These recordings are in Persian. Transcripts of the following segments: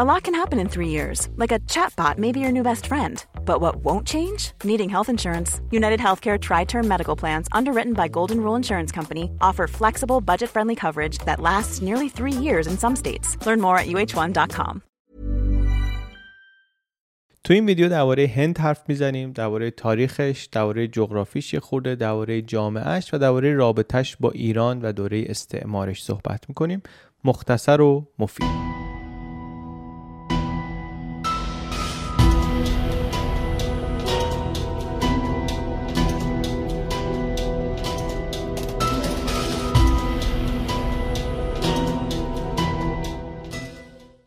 A lot can happen in three years, like a chatbot may be your new best friend. But what won't change? Needing health insurance. United Healthcare Tri Term Medical Plans, underwritten by Golden Rule Insurance Company, offer flexible, budget friendly coverage that lasts nearly three years in some states. Learn more at uh1.com. تو این ویدیو درباره هند حرف میزنیم درباره تاریخش درباره جغرافیش خورده درباره جامعهش و درباره رابطش با ایران و دوره استعمارش صحبت میکنیم مختصر و مفید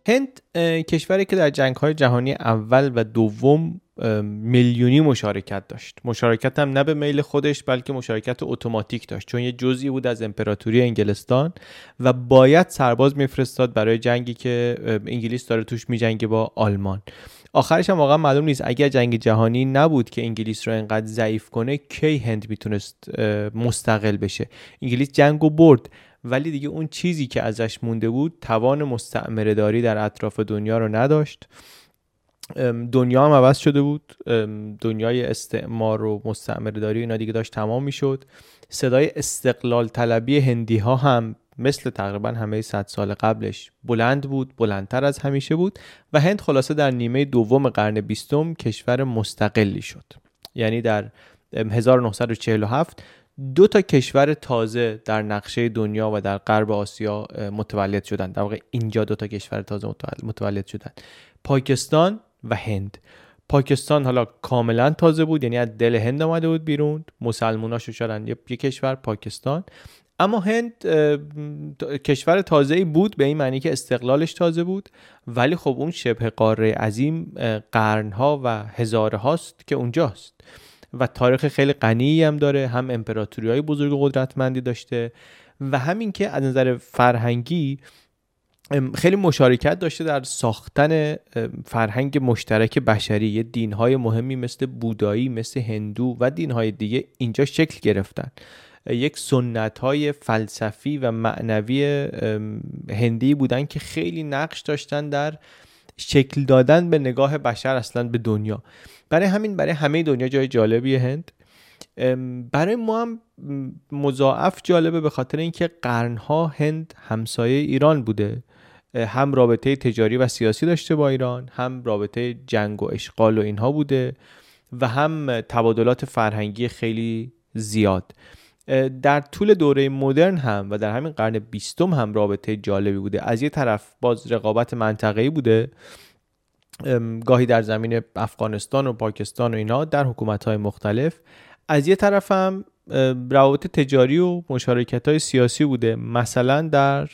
هند کشوری که در جنگ های جهانی اول و دوم میلیونی مشارکت داشت. مشارکت هم نه به میل خودش بلکه مشارکت اتوماتیک داشت. چون یه جزئی بود از امپراتوری انگلستان و باید سرباز میفرستاد برای جنگی که انگلیس داره توش میجنگه با آلمان. آخرش هم واقعا معلوم نیست. اگر جنگ جهانی نبود که انگلیس رو انقدر ضعیف کنه کی هند می‌تونست مستقل بشه؟ انگلیس جنگ و برد. ولی دیگه اون چیزی که ازش مونده بود توان مستعمره داری در اطراف دنیا رو نداشت. دنیا هم عوض شده بود. دنیای استعمار و مستعمره داری اینا دیگه داشت تمام می‌شد. صدای استقلال طلبی هندی ها هم مثل تقریبا همه صد سال قبلش بلند بود بلندتر از همیشه بود و هند خلاصه در نیمه دوم قرن بیستم کشور مستقلی شد. یعنی در 1947 دو تا کشور تازه در نقشه دنیا و در غرب آسیا متولد شدند در واقع اینجا دو تا کشور تازه متولد شدند پاکستان و هند. پاکستان حالا کاملا تازه بود یعنی از دل هند آمده بود بیرون. مسلموناشو شدن یه کشور پاکستان. اما هند کشور تازه بود به این معنی که استقلالش تازه بود. ولی خب اون شبه قاره عظیم قرنها و هزاره هاست که اونجاست. و تاریخ خیلی غنی هم داره هم امپراتوری های بزرگ و قدرتمندی داشته و همین که از نظر فرهنگی خیلی مشارکت داشته در ساختن فرهنگ مشترک بشری. دینهای مهمی مثل بودایی مثل هندو و دینهای دیگه اینجا شکل گرفتن. یک سنت های فلسفی و معنوی هندی بودن که خیلی نقش داشتن در شکل دادن به نگاه بشر اصلا به دنیا. برای همین برای همه دنیا جای جالبی هند. برای ما هم مضاعف جالبه به خاطر اینکه قرنها هند همسایه ایران بوده. هم رابطه تجاری و سیاسی داشته با ایران هم رابطه جنگ و اشغال و اینها بوده و هم تبادلات فرهنگی خیلی زیاد. در طول دوره مدرن هم و در همین قرن بیستم هم رابطه جالبی بوده. از یه طرف باز رقابت منطقه‌ای بوده. گاهی در زمین افغانستان و پاکستان و اینا در حکومت های مختلف. از یه طرف هم روابط تجاری و مشارکت های سیاسی بوده. مثلا در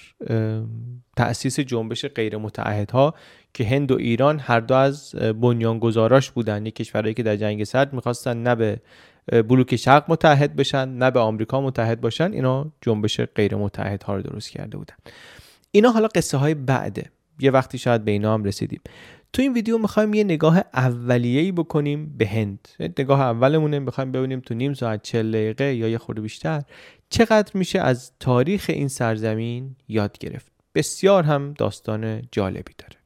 تأسیس جنبش غیر متعهدها که هند و ایران هر دو از بنیانگذاراش بودن. یک کشورهایی که در جنگ سرد می‌خواستن نه به بلوک شرق متحد بشن نه به آمریکا متحد باشن. اینا جنبش غیر متحدها رو درست کرده بودن. اینا حالا قصه های بعده. یه وقتی شاید به اینا هم رسیدیم. تو این ویدیو می‌خوایم یه نگاه اولیه‌ای بکنیم به هند. نگاه اولمونه می‌خوایم ببینیم تو نیم ساعت 40 دقیقه یا یه خورده بیشتر چقدر میشه از تاریخ این سرزمین یاد گرفت. بسیار هم داستان جالبی داره.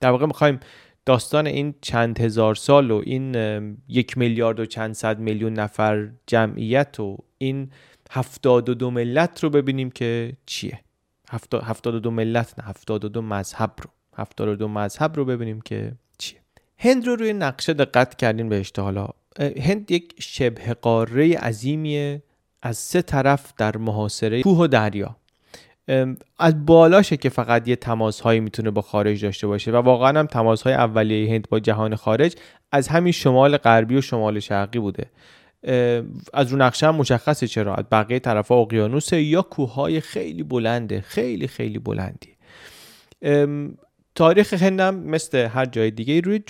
در واقع می‌خوایم داستان این چند هزار سال و این یک میلیارد و چند صد میلیون نفر جمعیت و این هفتاد و دو ملت رو ببینیم که چیه. هفتاد و دو ملت نه هفتاد و دو مذهب رو. 72 مذهب رو ببینیم که چیه. هند رو روی نقشه دقت کردین بهش حالا. هند یک شبه قاره عظیمیه از سه طرف در محاصره کوه و دریا. از بالاشه که فقط یه تماس هایی می‌تونه با خارج داشته باشه و واقعا هم تماس های اولیه هند با جهان خارج از همین شمال غربی و شمال شرقی بوده. از رو نقشه هم مشخصه چرا. از بقیه طرف اقیانوس یا کوههای خیلی بلنده خیلی خیلی بلندی. تاریخ هند هم مثل هر جای دیگه روی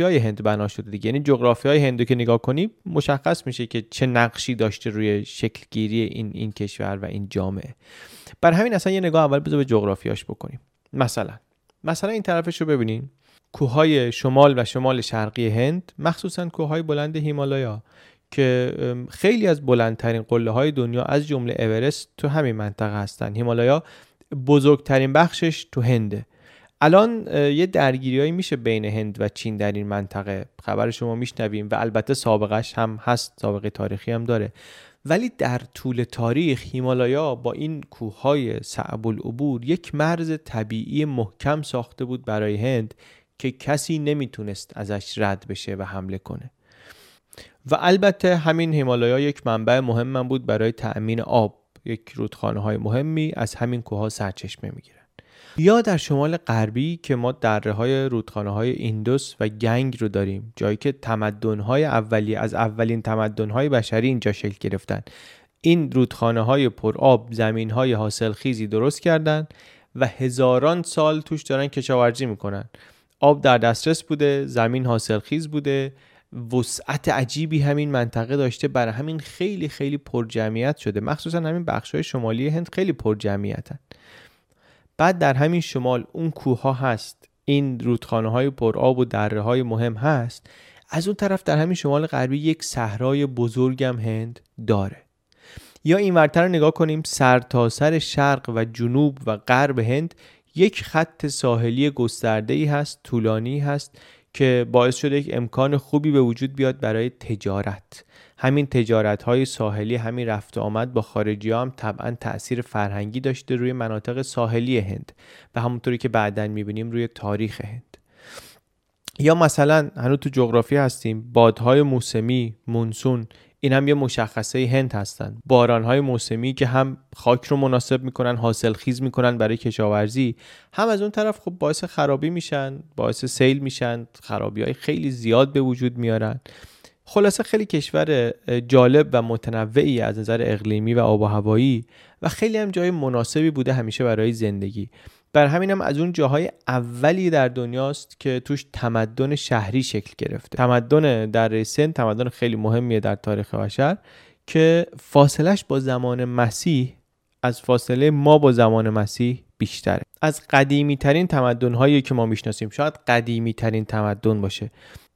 های هند بنا شده دیگه. یعنی های هند که نگاه کنی مشخص میشه که چه نقشی داشته روی شکلگیری این این کشور و این جامعه. بر همین اصلا یه نگاه اول بذار به جغرافیاش بکنیم. مثلا مثلا این طرفش رو ببینین. کوههای شمال و شمال شرقی هند مخصوصا کوههای بلند هیمالایا که خیلی از بلندترین قله های دنیا از جمله اورست تو همین منطقه هستن. هیمالایا بزرگترین بخشش تو هنده. الان یه درگیریایی میشه بین هند و چین در این منطقه. خبر شما میشنویم و البته سابقش هم هست سابقه تاریخی هم داره. ولی در طول تاریخ هیمالایا با این کوههای صعب العبور یک مرز طبیعی محکم ساخته بود برای هند که کسی نمی‌تونست ازش رد بشه و حمله کنه. و البته همین هیمالایا یک منبع مهم بود برای تأمین آب. یک رودخانه های مهمی از همین کوه سرچشمه می‌گیره یا در شمال غربی که ما دره های رودخانه های ایندوس و گنگ رو داریم جایی که تمدن های اولی از اولین تمدن های بشری اینجا شکل گرفتن. این رودخانه های پرآب زمین های حاصل خیزی درست کردن و هزاران سال توش دارن کشاورزی می‌کنن. آب در دسترس بوده زمین حاصل خیز بوده. وسعت عجیبی همین منطقه داشته. برای همین خیلی خیلی پرجمعیت شده. مخصوصا همین بخش های شمالی هند خیلی پرجمعیتن. بعد در همین شمال اون کوه ها هست. این رودخانه های پرآب و دره های مهم هست. از اون طرف در همین شمال غربی یک صحرای بزرگم هند داره. یا این ورتر رو نگاه کنیم سر تا سر شرق و جنوب و غرب هند یک خط ساحلی گسترده ای هست طولانی هست که باعث شده یک امکان خوبی به وجود بیاد برای تجارت. همین تجارت های ساحلی همین رفت آمد با خارجی هم طبعا تاثیر فرهنگی داشته روی مناطق ساحلی هند و همونطوری که بعدا می‌بینیم روی تاریخ هند. یا مثلا هنوز تو جغرافی هستیم بادهای موسمی مونسون این هم یه مشخصه هند هستن. بارانهای موسمی که هم خاک رو مناسب می‌کنن حاصل خیز می‌کنن برای کشاورزی هم از اون طرف خب باعث خرابی میشن باعث سیل میشن خرابی های خیلی زیاد به وجود میارن. خلاصه خیلی کشور جالب و متنوعی از نظر اقلیمی و آب و هوایی و خیلی هم جای مناسبی بوده همیشه برای زندگی. بر همین هم از اون جاهای اولی در دنیاست که توش تمدن شهری شکل گرفته. تمدن در سن تمدن خیلی مهمیه در تاریخ بشر که فاصلش با زمان مسیح از فاصله ما با زمان مسیح بیشتره. از قدیمی ترین تمدن هایی که ما می‌شناسیم شاید قدیمی ترین تمدن باشه.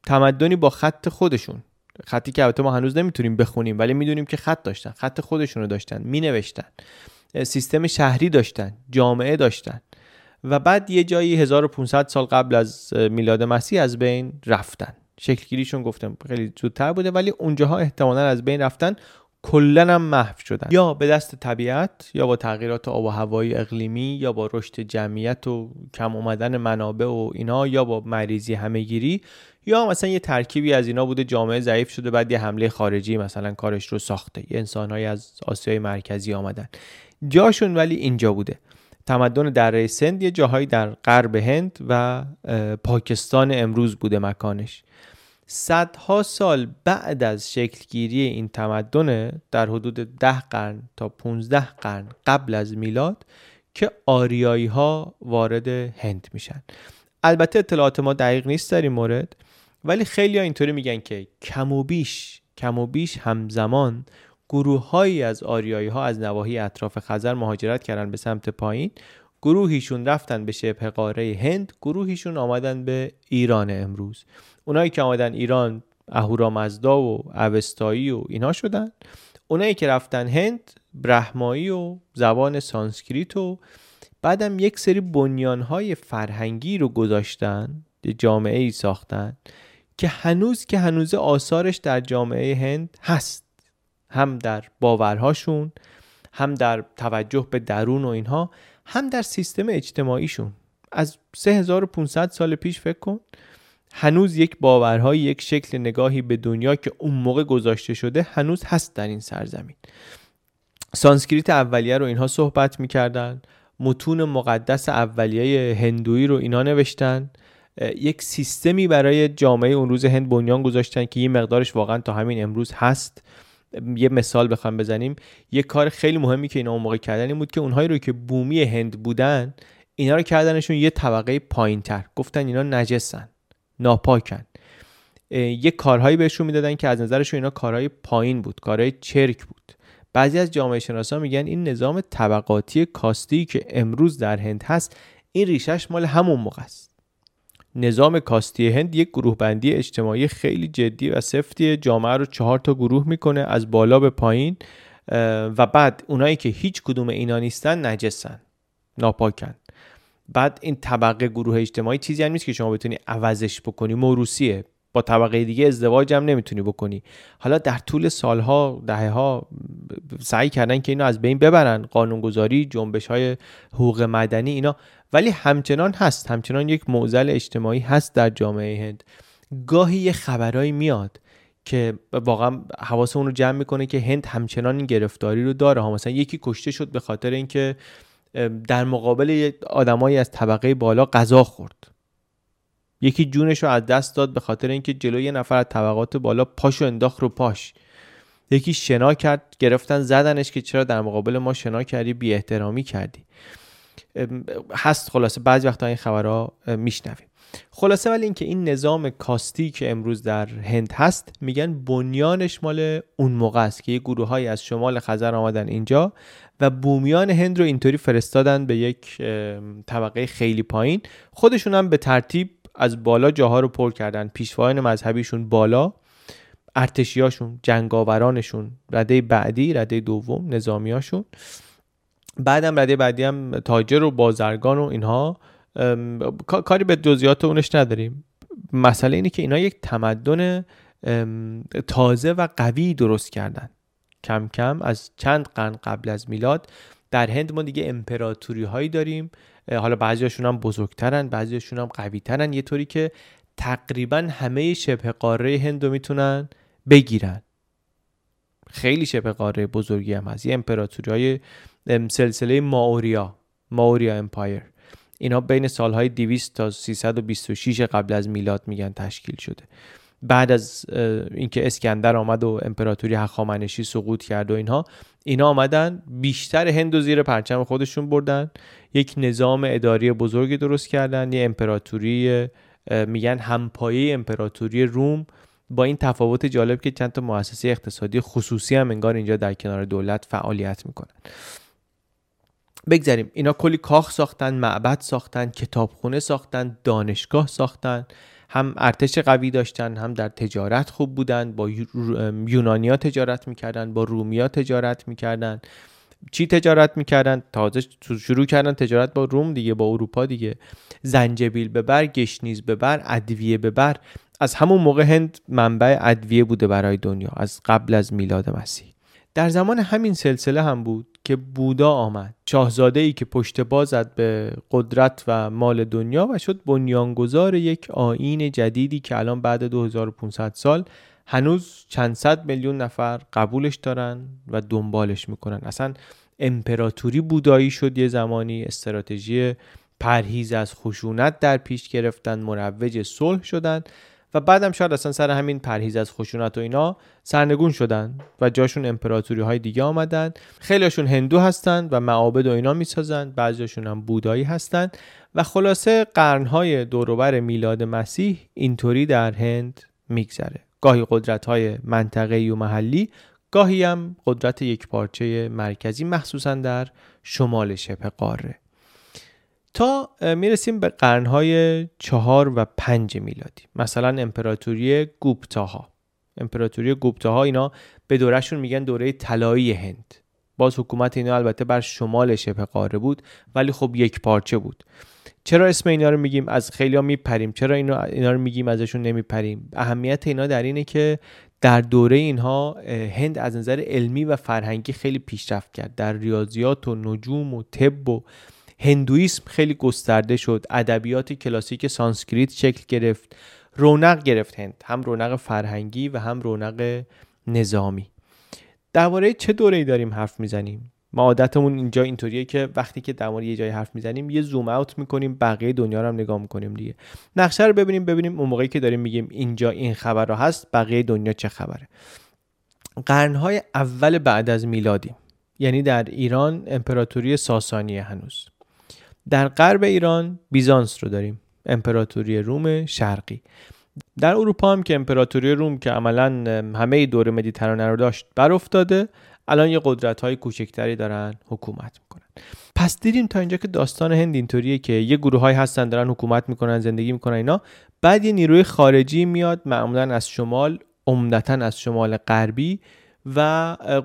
تمدنی با خط خودشون. خطی که البته ما هنوز نمی‌تونیم بخونیم ولی می‌دونیم که خط داشتن خط خودشونو داشتن مینوشتن سیستم شهری داشتن جامعه داشتن. و بعد یه جایی 1500 سال قبل از میلاد مسیح از بین رفتن. شکلگیریشون گفتم خیلی زودتر بوده ولی اونجاها احتمالا از بین رفتن. کلا هم محو شدن. یا به دست طبیعت یا با تغییرات آب و هوایی اقلیمی یا با رشد جمعیت و کم اومدن منابع و اینا یا با مریضی همهگیری یا مثلا یه ترکیبی از اینا بوده جامعه ضعیف شده بعد یه حمله خارجی مثلا کارش رو ساخته. یه انسانهایی از آسیای مرکزی آمدن. جاشون ولی اینجا بوده. تمدن دره سند یه جاهایی در غرب هند و پاکستان امروز بوده مکانش. صدها سال بعد از شکلگیری این تمدن در حدود ده قرن تا 15 قرن قبل از میلاد که آریایی ها وارد هند میشن. البته اطلاعات ما دقیق نیست در این مورد ولی خیلی ها اینطوری میگن که کم و بیش کم و بیش همزمان گروههایی از آریایی ها از نواحی اطراف خزر مهاجرت کردن به سمت پایین گروهیشون رفتن به شبه قاره هند گروهیشون آمدن به ایران امروز. اونایی که آمدن ایران اهورامزدا و اوستایی و اینا شدن. اونایی که رفتن هند برهمایی و زبان سانسکریت و بعدم یک سری بنیانهای فرهنگی رو گذاشتن جامعه ای ساختن که هنوز که هنوز آثارش در جامعه هند هست. هم در باورهاشون هم در توجه به درون و اینها. هم در سیستم اجتماعیشون. از 3500 سال پیش فکر کن هنوز یک باورهای یک شکل نگاهی به دنیا که اون موقع گذاشته شده هنوز هست در این سرزمین. سانسکریت اولیه رو اینها صحبت می‌کردن متون مقدس اولیه هندویی رو اینا نوشتن. یک سیستمی برای جامعه اون روز هند بنیان گذاشتن که یه مقدارش واقعا تا همین امروز هست. یه مثال بخوام بزنیم. یه کار خیلی مهمی که اینا اون موقع کردن این بود که اونهایی رو که بومی هند بودن اینا رو کردنشون یه طبقه پایین تر گفتن اینا نجسن ناپاکن. یه کارهایی بهشون می‌دادن که از نظرشون اینا کارهای پایین بود کارهای چرک بود. بعضی از جامعه شناسا میگن این نظام طبقاتی کاستی که امروز در هند هست این ریشش مال همون موقع است. نظام کاستی هند یک گروه بندی اجتماعی خیلی جدی و سفتیه جامعه رو چهار تا گروه می‌کنه از بالا به پایین و بعد اونایی که هیچ کدوم اینا نیستن نجسن ناپاکن. بعد این طبقه گروه اجتماعی چیزی هم نیست که شما بتونی عوضش بکنی. موروسیه با طبقه دیگه ازدواج هم نمی‌تونی بکنی. حالا در طول سالها دهه ها سعی کردن که اینو از بین ببرن. قانونگذاری جنبش های حقوق مدنی اینا ولی همچنان هست. همچنان یک معضل اجتماعی هست در جامعه هند. گاهی یه خبرایی میاد که واقعا حواسمون رو جمع می‌کنه که هند همچنان این گرفتاری رو داره. ها مثلا یکی کشته شد به خاطر اینکه در مقابل آدمایی از طبقه بالا غذا خورد. یکی جونش رو از دست داد به خاطر اینکه جلوی یه نفر از طبقات بالا پاشو انداخت رو پاش. یکی شنا کرد گرفتن زدنش که چرا در مقابل ما شنا کردی بی احترامی کردی. هست خلاصه بعضی وقتا این خبرها میشنویم. خلاصه ولی اینکه این نظام کاستی که امروز در هند هست میگن بنیانش مال اون موقع است که یه گروه از شمال خزر آمدن اینجا و بومیان هند رو اینطوری فرستادن به یک طبقه خیلی پایین. خودشون هم به ترتیب از بالا جاها رو پر کردن. پیشوایان مذهبیشون بالا ارتشیاشون جنگاورانشون رده بعدی رده دوم نظامیاشون. بعدم رده بعدی هم تاجر و بازرگان و اینها کاری به جزئیات اونش نداریم. مسئله اینه که اینا یک تمدن تازه و قوی درست کردن. کم کم از چند قرن قبل از میلاد در هند ما دیگه امپراتوری هایی داریم حالا بعضیاشون هم بزرگترن بعضیاشون هم قوی ترن یه طوری که تقریبا همه شبه قاره هند رو می‌تونن بگیرن. خیلی شبه قاره بزرگی هم هست. یه امپراتوری های سلسله ماوریا ماوریا امپایر. اینا بین سالهای 200 تا 326 قبل از میلاد میگن تشکیل شده. بعد از اینکه اسکندر آمد و امپراتوری هخامنشی سقوط کرد و اینها اینا آمدن بیشتر هند و زیر پرچم خودشون بردن. یک نظام اداری بزرگی درست کردن یه امپراتوری میگن همپایه امپراتوری روم. با این تفاوت جالب که چند تا مؤسسه اقتصادی خصوصی هم انگار اینجا در کنار دولت فعالیت می‌کنن. بگذاریم. اینا کلی کاخ ساختن معبد ساختن کتابخونه ساختن دانشگاه ساختن. هم ارتش قوی داشتن هم در تجارت خوب بودن. با یونانیا تجارت می‌کردن با رومیا تجارت می‌کردن. چی تجارت می‌کردن؟ تازه شروع کردن تجارت با روم دیگه با اروپا دیگه. زنجبیل ببر گشنیز ببر ادویه ببر از همون موقع هند منبع ادویه بوده برای دنیا از قبل از میلاد مسیح. در زمان همین سلسله هم بود. که بودا آمد. شاهزاده ای که پشت بازد به قدرت و مال دنیا و شد بنیانگذار یک آین جدیدی که الان بعد 2500 سال هنوز چند صد میلیون نفر قبولش دارن و دنبالش می‌کنن. اصلا امپراتوری بودایی شد یه زمانی استراتژی پرهیز از خشونت در پیش گرفتن مروج صلح شدن. و بعدم شاید اصلا سر همین پرهیز از خشونت و اینا سرنگون شدن و جاشون امپراتوری های دیگه آمدن. خیلیشون هندو هستن و معابد و اینا می‌سازن. بعضیشون هم بودایی هستن. و خلاصه قرنهای دوروبر میلاد مسیح اینطوری در هند میگذره. گاهی قدرت های منطقه و محلی گاهی هم قدرت یک پارچه مرکزی مخصوصا در شمال شبه قاره. تا می‌رسیم به قرنهای چهار و پنج میلادی. مثلا امپراتوری گوپتاها. امپراتوری گوپتاها اینا به دورشون میگن دوره طلایی هند. باز حکومت اینا البته بر شمال شبه قاره بود ولی خب یک پارچه بود. چرا اسم اینا رو میگیم؟ از خیلی ها میپریم. چرا اینا, اینا رو میگیم ازشون نمیپریم؟ اهمیت اینا در اینه که در دوره اینها هند از نظر علمی و فرهنگی خیلی پیشرفت کرد. در ریاضیات و نجوم و طب و هندویسم خیلی گسترده شد. ادبیات کلاسیک سانسکریت شکل گرفت. رونق گرفت هند. هم رونق فرهنگی و هم رونق نظامی. درباره چه دوره داریم حرف می‌زنیم؟ ما عادتمون اینجا اینطوریه که وقتی که در یه جایی حرف می‌زنیم یه زوم اوت می‌کنیم بقیه دنیا رو هم نگاه می‌کنیم دیگه. نقشه رو ببینیم ببینیم اون موقعی که داریم میگیم اینجا این خبر رو هست بقیه دنیا چه خبره. قرنهای اول بعد از میلادی یعنی در ایران امپراتوری ساسانیه هنوز. در غرب ایران بیزانس رو داریم امپراتوری روم شرقی. در اروپا هم که امپراتوری روم که عملا همه دور مدیترانه رو داشت بر افتاده الان یه قدرت های کوچکتری دارن حکومت می‌کنن. پس دیدیم تا اینجا که داستان هند اینطوریه که یه گروه های هستن دارن حکومت می‌کنن زندگی می‌کنن اینا. بعد یه نیروی خارجی میاد معمولا از شمال عمدتا از شمال غربی و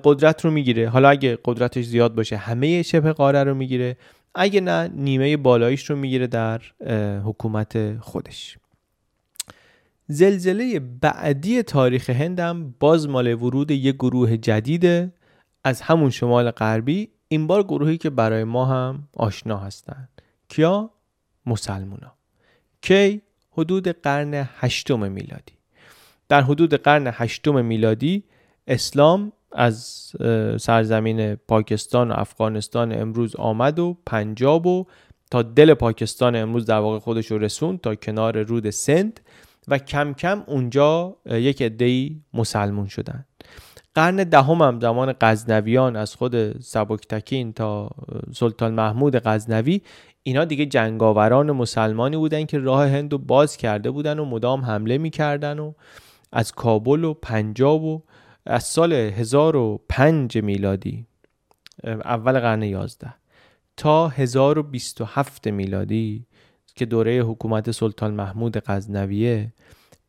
قدرت رو می‌گیره. حالا اگه قدرتش زیاد باشه همه شبه قاره رو می‌گیره. اگه نه نیمه بالاییش رو می‌گیره در حکومت خودش. زلزله بعدی تاریخ هندم باز مال ورود یک گروه جدیده از همون شمال غربی این بار گروهی که برای ما هم آشنا هستند. کیا؟ مسلمونا. کی؟ حدود قرن هشتم میلادی. در حدود قرن هشتم میلادی اسلام از سرزمین پاکستان و افغانستان امروز آمد و پنجاب و تا دل پاکستان امروز در واقع خودش رو رسوند تا کنار رود سند و کم کم اونجا یک عده‌ای مسلمون شدن. قرن دهم هم زمان غزنویان از خود سبکتکین تا سلطان محمود غزنوی اینا دیگه جنگاوران مسلمانی بودن که راه هند رو باز کرده بودن و مدام حمله می‌کردن و از کابل و پنجاب و از سال 1005 میلادی اول قرن 11 تا 1027 میلادی که دوره حکومت سلطان محمود غزنویه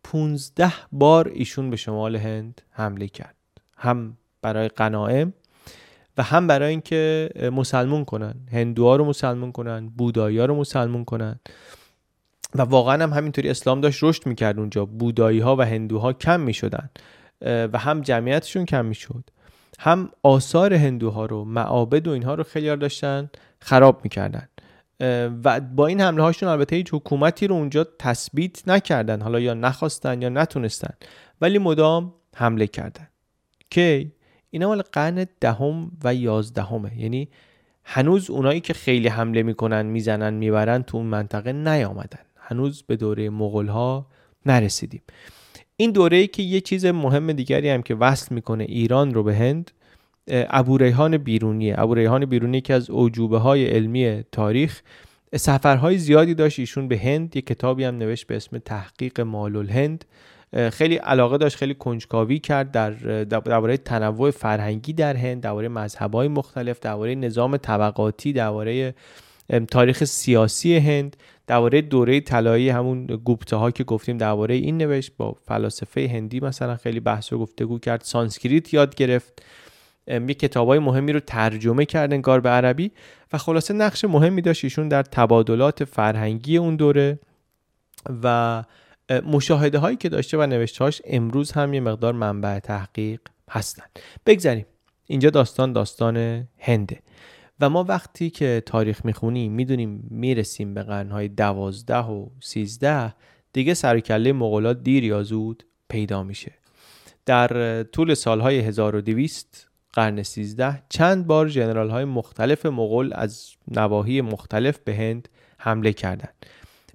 15 بار ایشون به شمال هند حمله کرد. هم برای قناعم و هم برای اینکه مسلمون کنن. هندوها رو مسلمون کنن بودایی رو مسلمون کنن. و واقعا هم همینطوری اسلام داشت رشد می‌کرد اونجا. بودایی ها و هندوها کم می‌شدن. و هم جمعیتشون کم می‌شد. هم آثار هندوها رو معابد و اینها رو خیلی داشتن خراب می‌کردن. و با این حمله هاشون البته هیچ حکومتی رو اونجا تثبیت نکردن. حالا یا نخواستن یا نتونستن. ولی مدام حمله کردن. کی؟ اینا مال قرن دهم و یازدهمه. یعنی هنوز اونایی که خیلی حمله می‌کنن می‌زنن می‌برن تو اون منطقه نیامدن. هنوز به دوره مغول ها نرسیدیم. این دوره که یه چیز مهم دیگری هم که وصل می‌کنه ایران رو به هند ابو ریحان بیرونیه. ابو ریحان بیرونی که از اوجوبه های علمی تاریخ. سفرهای زیادی داشت ایشون به هند. یه کتابی هم نوشت به اسم تحقیق مال الهند خیلی علاقه داشت خیلی کنجکاوی کرد در درباره تنوع فرهنگی در هند درباره مذهبهای مختلف درباره نظام طبقاتی درباره تاریخ سیاسی هند درباره دوره طلایی همون گوپته ها که گفتیم درباره این نوشت با فلاسفه هندی مثلا خیلی بحث و گفتگو کرد سانسکریت یاد گرفت. یه کتابای مهمی رو ترجمه کرد انگار به عربی و خلاصه نقش مهمی داشت ایشون در تبادلات فرهنگی اون دوره و مشاهده هایی که داشته و نوشتهاش امروز هم یه مقدار منبع تحقیق هستن. بگذاریم. اینجا داستان داستان هنده. و ما وقتی که تاریخ می‌خونیم می‌دونیم می‌رسیم به قرنهای دوازده و سیزده دیگه سرکله مغولات دیر یا زود پیدا میشه در طول سالهای 1200 قرن 13 چند بار جنرال های مختلف مغول از نواحی مختلف به هند حمله کردند.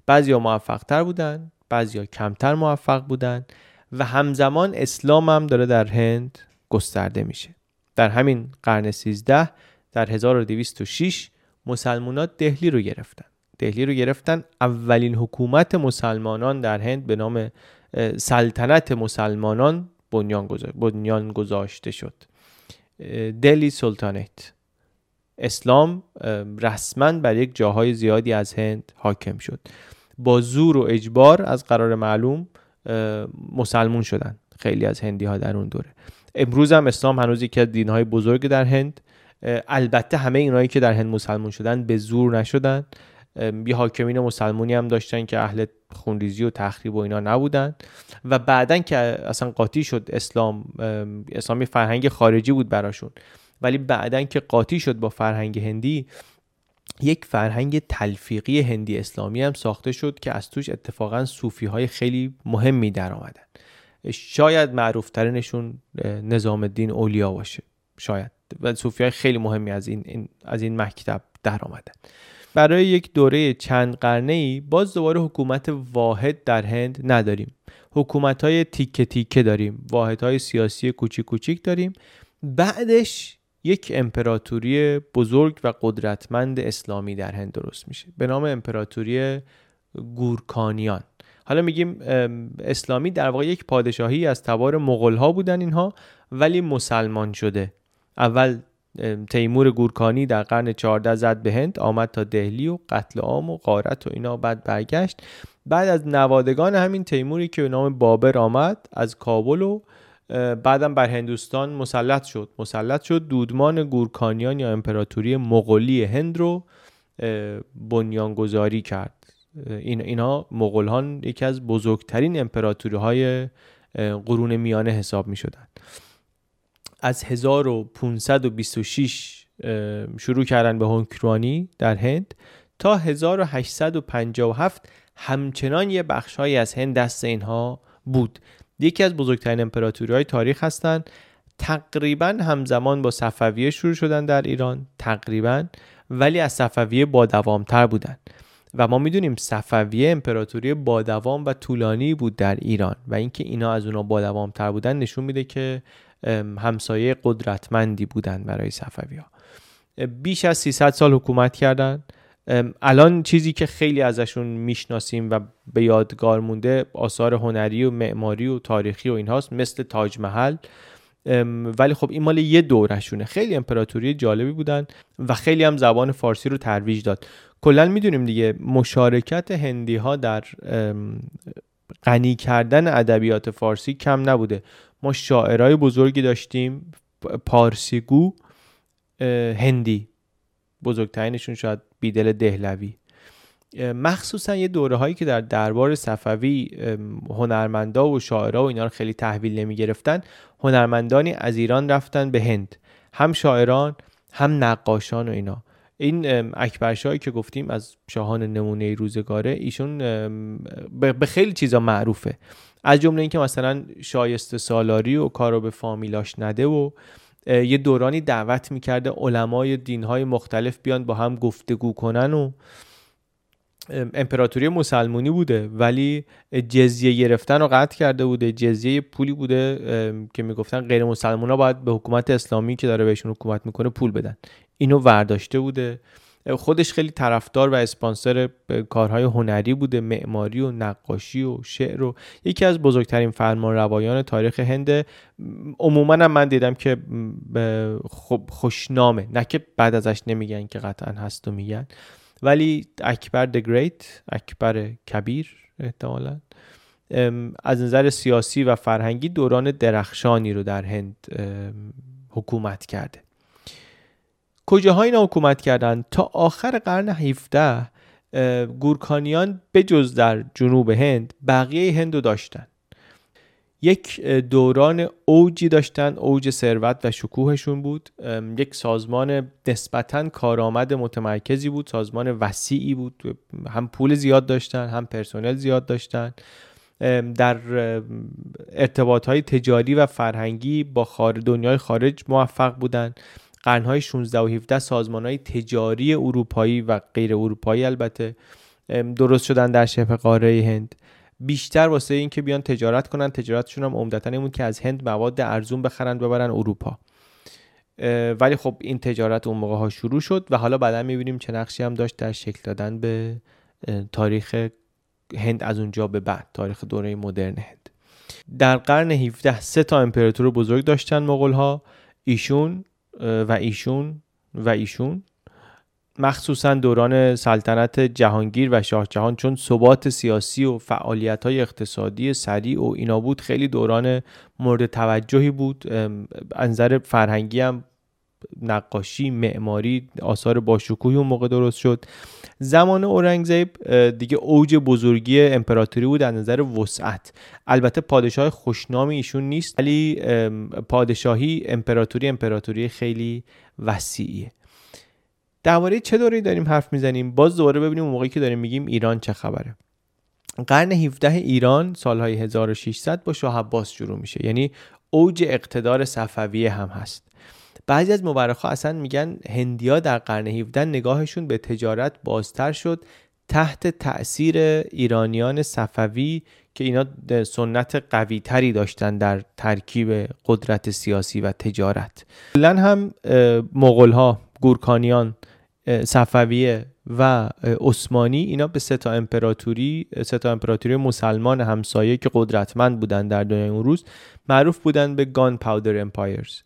بعضیا موفق تر بودن، بعضیا کمتر موفق بودن و همزمان اسلام هم داره در هند گسترده میشه. در همین قرن 13 در 1206 مسلمانات دهلی رو گرفتن. دهلی رو گرفتن. اولین حکومت مسلمانان در هند به نام سلطنت مسلمانان بنیان گذاشته شد. دلی سلطانت اسلام رسما بر یک جاهای زیادی از هند حاکم شد. با زور و اجبار از قرار معلوم مسلمون شدن. خیلی از هندی ها در اون دوره. امروز هم اسلام هنوز یکی از دین های بزرگ در هند. البته همه اینایی که در هند مسلمون شدن به زور نشدن. یه حاکمین مسلمونی هم داشتن که اهل خونریزی و تخریب و اینا نبودن. و بعدا که اصلا قاطی شد اسلام اسلامی فرهنگ خارجی بود براشون. ولی بعدا که قاطی شد با فرهنگ هندی یک فرهنگ تلفیقی هندی اسلامی هم ساخته شد که از توش اتفاقا صوفی های خیلی مهمی در آمدن. شاید معروفترینشون نظام الدین اولیا باشه. شاید. و صوفی خیلی مهمی از این, از این مکتب در آمدن برای یک دوره چند قرنه ای باز دوباره حکومت واحد در هند نداریم. حکومت های تیکه تیکه داریم. واحد های سیاسی کوچیک کوچیک داریم. بعدش یک امپراتوری بزرگ و قدرتمند اسلامی در هند درست میشه. به نام امپراتوری گورکانیان. حالا میگیم اسلامی در واقع یک پادشاهی از تبار مغول ها بودن اینها ولی مسلمان شده. اول تیمور گورکانی در قرن 14 زد به هند آمد تا دهلی و قتل عام و غارت و اینا بعد برگشت. بعد از نوادگان همین تیموری که به نام بابر آمد از کابل و بعدم بر هندوستان مسلط شد. مسلط شد دودمان گورکانیان یا امپراتوری مغولی هند رو بنیانگذاری کرد. این اینا مغولان یکی از بزرگترین امپراتوری های قرون میانه حساب می شدن از 1526 شروع کردن به حکمرانی در هند تا 1857 همچنان یه بخشهایی از هند دست اینها بود. یکی از بزرگترین امپراتوری های تاریخ هستند تقریبا همزمان با صفویه شروع شدن در ایران تقریبا ولی از صفویه با دوامتر بودن. و ما می‌دونیم صفویه امپراتوری با دوام و طولانی بود در ایران و اینکه اینا از اونا با دوامتر بودن نشون میده که همسایه قدرتمندی بودن برای صفوی ها بیش از 300 سال حکومت کردن. الان چیزی که خیلی ازشون می‌شناسیم و به یادگار مونده آثار هنری و معماری و تاریخی و اینهاست مثل تاج محل. ولی خب این مال یه دورشونه. خیلی امپراتوری جالبی بودن و خیلی هم زبان فارسی رو ترویج داد. کلا می‌دونیم دیگه مشارکت هندی ها در غنی کردن ادبیات فارسی کم نبوده. ما شاعرای بزرگی داشتیم پارسیگو هندی. بزرگترینشون شاید بیدل دهلوی. مخصوصا یه دوره هایی که در دربار صفوی هنرمندا و شاعرها و اینا رو خیلی تحویل نمی گرفتن هنرمندانی از ایران رفتن به هند. هم شاعران هم نقاشان و اینا. این اکبرشاهی که گفتیم از شاهان نمونه روزگاره ایشون به خیلی چیزا معروفه. از جمله اینکه مثلا شایسته سالاری و کارو به فامیلاش نده و یه دورانی دعوت می‌کرده علمای دینهای مختلف بیان با هم گفتگو کنن و امپراتوری مسلمونی بوده ولی جزیه گرفتن رو قطع کرده بوده جزیه پولی بوده که می‌گفتن غیر مسلمان ها باید به حکومت اسلامی که داره بهشون حکومت می‌کنه پول بدن. اینو ورداشته بوده. خودش خیلی طرفدار و اسپانسر کارهای هنری بوده. معماری و نقاشی و شعر و یکی از بزرگترین فرمان روایان تاریخ هند. عموما من دیدم که خب خوشنامه نه که بعد ازش نمیگن که قطعا هست و میگن. ولی اکبر د گریت اکبر کبیر احتمالا. از نظر سیاسی و فرهنگی دوران درخشانی رو در هند حکومت کرده. کجاها اینا حکومت کردند تا آخر قرن 17 گورکانیان به جز در جنوب هند بقیه هند رو داشتن. یک دوران اوجی داشتن اوج ثروت و شکوهشون بود. یک سازمان نسبتا کارآمد متمرکزی بود سازمان وسیعی بود. هم پول زیاد داشتن هم پرسنل زیاد داشتن. در ارتباط های تجاری و فرهنگی با دنیای خارج موفق بودند قرنهای 16 و 17 سازمان های تجاری اروپایی و غیر اروپایی البته درست شدن در شبه قاره هند. بیشتر واسه اینکه بیان تجارت کنن تجارتشون هم عمدتا این که از هند مواد ارزون بخرن ببرن اروپا. ولی خب این تجارت اون موقع ها شروع شد و حالا بعدا می‌بینیم چه نقشی هم داشت در شکل دادن به تاریخ هند از اونجا به بعد تاریخ دوره مدرن هند. در قرن 17 سه تا امپراتور بزرگ داشتن مغول ها ایشون و ایشون و ایشون. مخصوصا دوران سلطنت جهانگیر و شاه جهان چون ثبات سیاسی و فعالیت های اقتصادی سریع و اینا بود خیلی دوران مورد توجهی بود. انظر فرهنگی هم نقاشی معماری آثار باشکوهی اون موقع درست شد. زمان اورنگزیب دیگه اوج بزرگی امپراتوری بود از نظر وسعت. البته پادشاه خوشنامی ایشون نیست ولی پادشاهی امپراتوری امپراتوری خیلی وسیعیه. درباره چه دوره‌ای داریم حرف می‌زنیم؟ باز دوباره ببینیم موقعی که داریم میگیم ایران چه خبره. قرن 17 ایران سالهای 1600 با شاه عباس شروع میشه. یعنی اوج اقتدار صفویه هم هست. بعضی از مورخا اصلا میگن هندیا در قرن 17 نگاهشون به تجارت بازتر شد تحت تأثیر ایرانیان صفوی که اینا سنت قوی تری داشتن در ترکیب قدرت سیاسی و تجارت. کلا هم مغول ها گورکانیان صفویه و عثمانی اینا به سه تا امپراتوری سه تا امپراتوری مسلمان همسایه که قدرتمند بودن در دنیای اون روز معروف بودن به گان پاودر امپایرز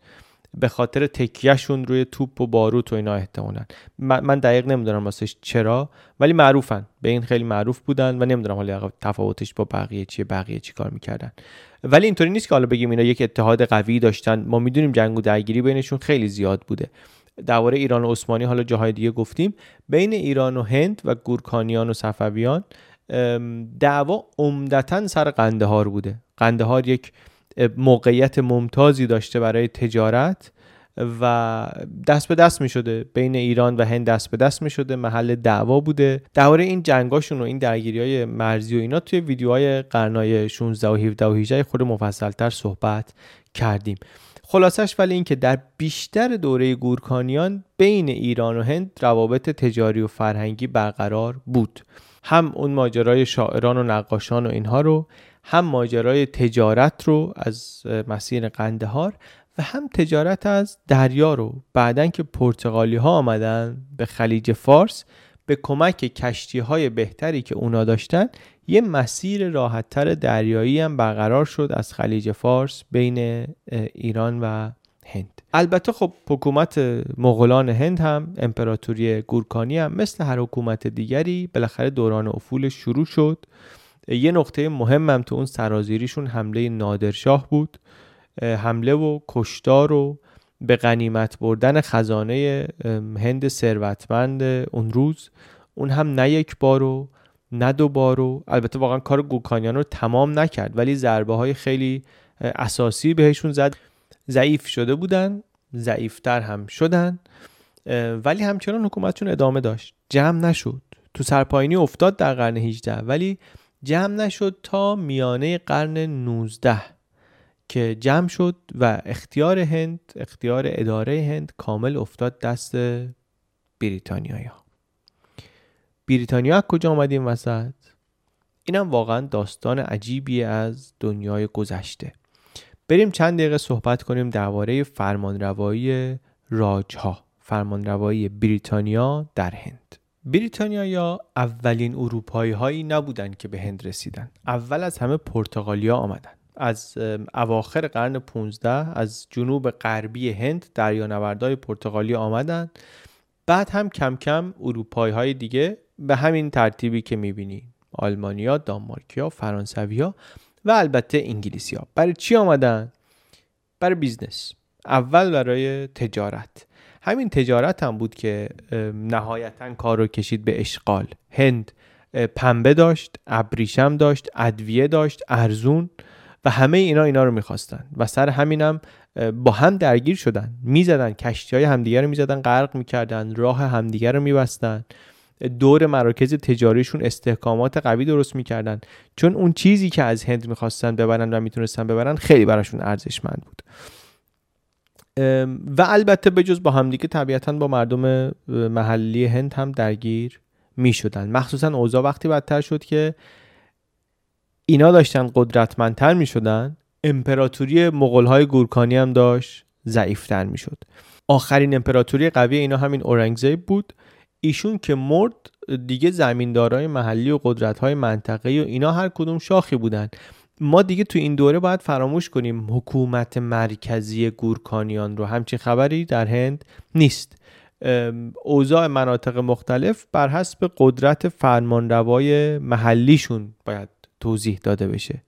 به خاطر تکیهشون روی توپ و باروت و اینا احتمالا. من دقیق نمی‌دونم واسش چرا ولی معروفن. به این خیلی معروف بودن و نمی‌دونم حالا تفاوتش با بقیه چیه بقیه چی کار می‌کردن. ولی اینطوری نیست که حالا بگیم اینا یک اتحاد قوی داشتن. ما می‌دونیم جنگ و درگیری بینشون خیلی زیاد بوده. درباره ایران و عثمانی حالا جاهای دیگه گفتیم. بین ایران و هند و گورکانیان و صفویان دعوا عمدتا سر قندهار بوده. قندهار یک موقعیت ممتازی داشته برای تجارت و دست به دست می شده بین ایران و هند دست به دست می شده محل دعوا بوده. درباره این جنگاشون و این درگیری های مرزی و اینا توی ویدیوهای قرنای 16 و 17 و 18 خود مفصلتر صحبت کردیم. خلاصش ولی این که در بیشتر دوره گورکانیان بین ایران و هند روابط تجاری و فرهنگی برقرار بود. هم اون ماجرای شاعران و نقاشان و اینها رو هم ماجرای تجارت رو از مسیر قندهار و هم تجارت از دریا رو. بعدا که پرتغالی ها آمدن به خلیج فارس به کمک کشتی های بهتری که اونا داشتن یه مسیر راحتتر دریایی هم برقرار شد از خلیج فارس بین ایران و هند. البته خب حکومت مغولان هند هم امپراتوری گورکانی هم مثل هر حکومت دیگری بالاخره دوران افول شروع شد. یه نقطه مهمم تو اون سرازیریشون حمله نادرشاه بود. حمله و کشتار و به غنیمت بردن خزانه هند ثروتمند اون روز. اون هم نه یک بار و نه دو بار و البته واقعا کار گوکانیان رو تمام نکرد ولی ضربه های خیلی اساسی بهشون زد. ضعیف شده بودن ضعیفتر هم شدن ولی همچنان حکومتشون ادامه داشت. جمع نشد. تو سرپاینی افتاد در قرن 18 ولی جمع نشد تا میانه قرن 19 که جمع شد و اختیار هند اختیار اداره هند کامل افتاد دست بریتانیایی بریتانیا کجا آمد این وسط؟ اینم واقعا داستان عجیبی از دنیای گذشته. بریم چند دقیقه صحبت کنیم درباره فرمانروایی راجها فرمانروایی بریتانیا در هند. بریتانیایی‌ها اولین اروپایی هایی نبودند که به هند رسیدن اول از همه پرتغالیا آمدن از اواخر قرن 15 از جنوب غربی هند دریانوردهای پرتغالی آمدن بعد هم کم کم اروپایی های دیگه به همین ترتیبی که می‌بینی آلمانیا، دانمارکیا، فرانسویا و البته انگلیسیا. برای چی آمدن؟ برای business. اول برای تجارت. همین تجارت هم بود که نهایتا کار رو کشید به اشغال. هند پنبه داشت ابریشم داشت ادویه داشت ارزون و همه اینا اینا رو می‌خواستن. و سر همینم با هم درگیر شدن. می‌زدن کشتی های همدیگه رو می‌زدن غرق می‌کردن راه همدیگه رو میبستن. دور مراکز تجاریشون استحکامات قوی درست می‌کردن. چون اون چیزی که از هند می‌خواستن ببرن و می‌تونستن ببرن خیلی براشون ارزشمند بود. و البته بجز با همدیگه طبیعتا با مردم محلی هند هم درگیر می شدن مخصوصا اوضاع وقتی بدتر شد که اینا داشتن قدرتمندتر می شدن امپراتوری های گورکانی هم داشت ضعیفتر می شد آخرین امپراتوری قوی اینا همین اورنگزیب بود. ایشون که مرد دیگه زمیندارای محلی و قدرت‌های منطقه‌ای و اینا هر کدوم شاخی بودن. ما دیگه تو این دوره باید فراموش کنیم حکومت مرکزی گورکانیان رو. همچین خبری در هند نیست. اوضاع مناطق مختلف بر حسب قدرت فرمانروای محلیشون باید توضیح داده بشه.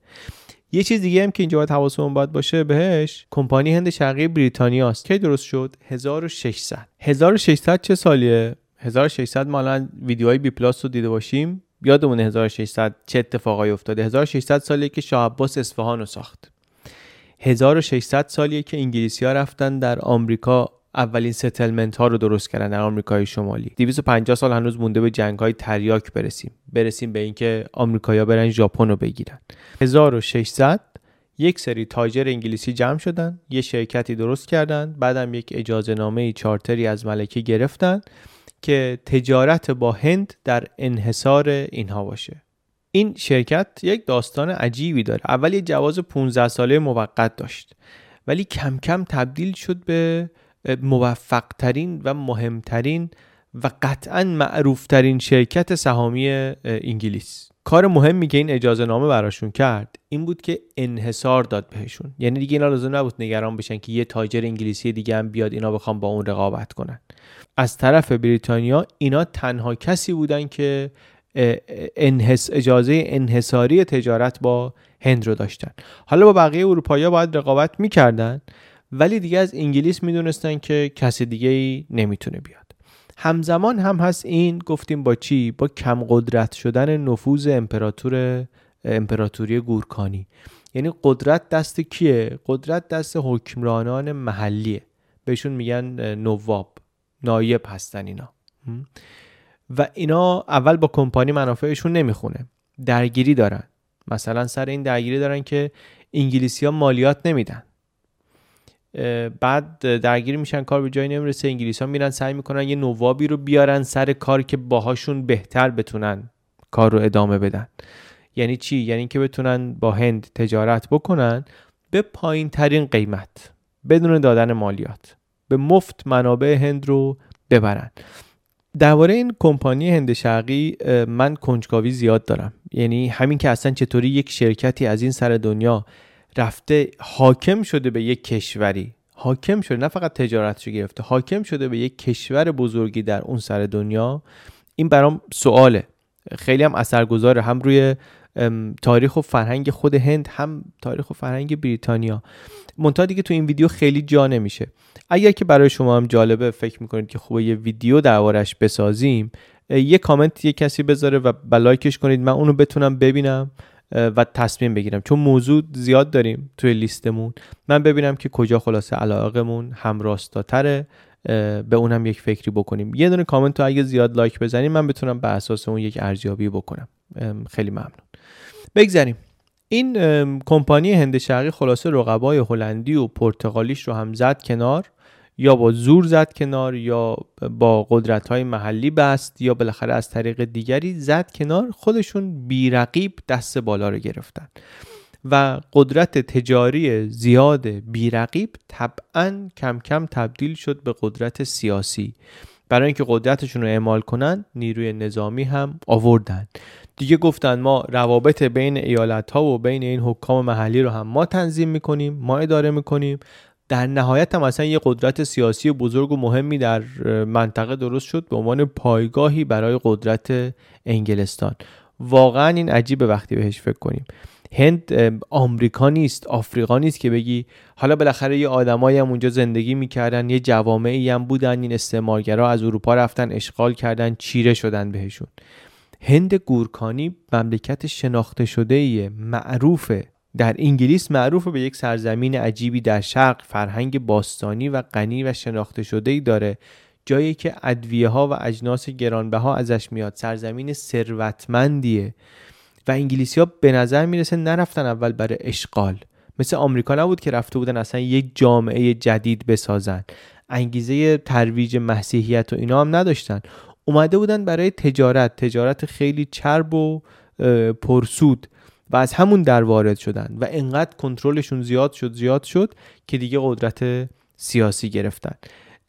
یه چیز دیگه هم که اینجا باید حواسمون باید باشه بهش کمپانی هند شرقی بریتانیا است. کی درست شد؟ 1600 1600 چه سالیه؟ 1600 ما الان ویدیوهای بی پلاس رو دیده باشیم. یادمون 1600 چه اتفاقایی افتاده. 1600 سالیه که شاه عباس اصفهان رو ساخت. 1600 سالیه که انگلیسی ها رفتن در آمریکا اولین ستلمنت ها رو درست کردن در آمریکای شمالی. 250 سال هنوز مونده به جنگ های تریاک برسیم. برسیم به اینکه آمریکایی‌ها برن ژاپن رو بگیرن. 1600 یک سری تاجر انگلیسی جمع شدن یه شرکتی درست کردن بعدم یک اجازه نامه چارتری از ملکه گرفتن. که تجارت با هند در انحصار اینها باشه. این شرکت یک داستان عجیبی داره. اول یه جواز 15 ساله موقت داشت. ولی کم کم تبدیل شد به موفق ترین و مهمترین و قطعا معروف ترین شرکت سهامی انگلیس. کار مهمی که این اجازه نامه براشون کرد این بود که انحصار داد بهشون. یعنی دیگه اینا لازم نبود نگران بشن که یه تاجر انگلیسی دیگه هم بیاد اینا بخوام با اون رقابت کنن. از طرف بریتانیا اینا تنها کسی بودن که انحس اجازه انحصاری تجارت با هند رو داشتن. حالا با بقیه اروپایی باید رقابت می‌کردن ولی دیگه از انگلیس می‌دونستن که کسی دیگه ای نمی‌تونه بیاد. همزمان هم هست این گفتیم با چی؟ با کم قدرت شدن نفوذ امپراتور امپراتوری گورکانی. یعنی قدرت دست کیه؟ قدرت دست حکمرانان محلیه. بهشون میگن نواب نایب هستن اینا. و اینا اول با کمپانی منافعشون نمی‌خونه. درگیری دارن. مثلا سر این درگیری دارن که انگلیسی ها مالیات نمیدن. بعد درگیری میشن کار به جایی نمی‌رسه انگلیس ها میرن سعی می‌کنن یه نوابی رو بیارن سر کار که باهاشون بهتر بتونن کار رو ادامه بدن. یعنی چی؟ یعنی که بتونن با هند تجارت بکنن به پایین ترین قیمت بدون دادن مالیات به مفت منابع هند رو ببرن. درباره این کمپانی هند شرقی من کنجکاوی زیاد دارم. یعنی همین که اصلا چطوری یک شرکتی از این سر دنیا رفته حاکم شده به یک کشوری. حاکم شده نه فقط تجارتشو گرفته حاکم شده به یک کشور بزرگی در اون سر دنیا. این برام سواله. خیلی هم اثرگذاره هم روی تاریخ و فرهنگ خود هند هم تاریخ و فرهنگ بریتانیا. منتها دیگه تو این ویدیو خیلی جا نمیشه. اگر که برای شما هم جالبه فکر می‌کنید که خوبه یه ویدیو دربارش بسازیم یه کامنت یه کسی بذاره و like ش کنید. من اونو بتونم ببینم. و تصمیم بگیرم. چون موضوع زیاد داریم توی لیستمون. من ببینم که کجا خلاصه علاقمون هم راستاتره به اونم یک فکری بکنیم. یه دونه کامنت رو اگه زیاد like بزنیم من بتونم به اساس اون یک ارزیابی بکنم. خیلی ممنون. بگذاریم. این کمپانی هند شرقی خلاصه رقبای هلندی و پرتغالیش رو هم زد کنار. یا با زور زد کنار یا با قدرت های محلی بست یا بالاخره از طریق دیگری زد کنار خودشون بیرقیب دست بالا رو گرفتن. و قدرت تجاری زیاد بیرقیب طبعا کم کم تبدیل شد به قدرت سیاسی. برای اینکه قدرتشون رو اعمال کنن نیروی نظامی هم آوردن. دیگه گفتن ما روابط بین ایالت ها و بین این حکام محلی رو هم ما تنظیم می‌کنیم ما اداره می‌کنیم. در نهایت هم اصلا یه قدرت سیاسی بزرگ و مهمی در منطقه درست شد به عنوان پایگاهی برای قدرت انگلستان. واقعا این عجیبه وقتی بهش فکر کنیم. هند آمریکا نیست آفریقا نیست که بگی حالا بالاخره یه آدمایی هم اونجا زندگی می‌کردن یه جوامعی هم بودن این استعمارگرا از اروپا رفتن اشغال کردن چیره شدن بهشون. هند گورکانی مملکت شناخته شده معروفه در انگلیس معروف به یک سرزمین عجیبی در شرق فرهنگ باستانی و غنی و شناخته شده ای داره جایی که ادویه ها و اجناس گرانبها ازش میاد. سرزمین ثروتمندیه و انگلیسی ها به نظر می‌رسه نرفتن اول برای اشغال. مثل آمریکا نبود که رفته بودن اصلا یک جامعه جدید بسازن. انگیزه ترویج مسیحیت و اینا هم نداشتن. اومده بودن برای تجارت. تجارت خیلی چرب و پرسود. و از همون در وارد شدن و انقدر کنترلشون زیاد شد زیاد شد که دیگه قدرت سیاسی گرفتن.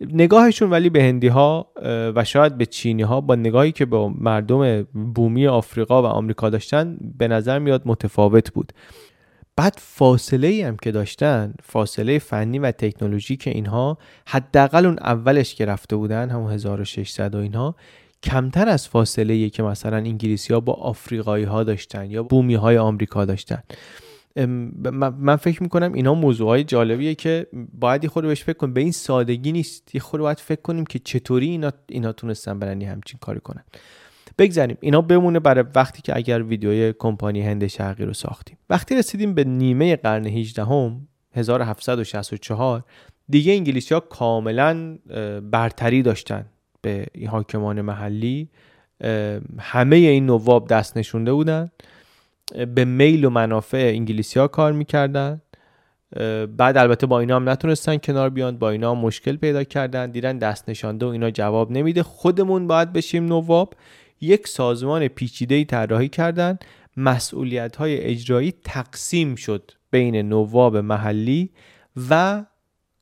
نگاهشون ولی به هندی ها و شاید به چینی ها با نگاهی که به مردم بومی آفریقا و آمریکا داشتن به نظر میاد متفاوت بود. بعد فاصله ای هم که داشتن فاصله فنی و تکنولوژی که اینها حداقل اون اولش که رفته بودن همون 1600 و اینها کمتر از فاصله که مثلا انگلیسی ها با آفریقایی ها داشتن یا بومی های آمریکا داشتن. من فکر می‌کنم اینا موضوع های جالبیه که باید یه خورده بهش فکر کنیم. به این سادگی نیست. یه خورده باید فکر کنیم که چطوری اینا, اینا تونستن برن همچین کاری کنن. بگذاریم. اینا بمونه برای وقتی که اگر ویدیوی کمپانی هند شرقی رو ساختیم. وقتی رسیدیم به نیمه قرن 18 هم 1764 دیگه انگلیسی ها کاملا برتری داشتن. به این حاکمان محلی همه این نواب دست نشونده بودن. به میل و منافع انگلیسی ها کار می‌کردن. بعد البته با اینا هم نتونستن کنار بیان با اینا مشکل پیدا کردن دیدن دست نشانده و اینا جواب نمیده. خودمون باید بشیم نواب. یک سازمان پیچیده ای طراحی کردن. مسئولیت های اجرایی تقسیم شد بین نواب محلی و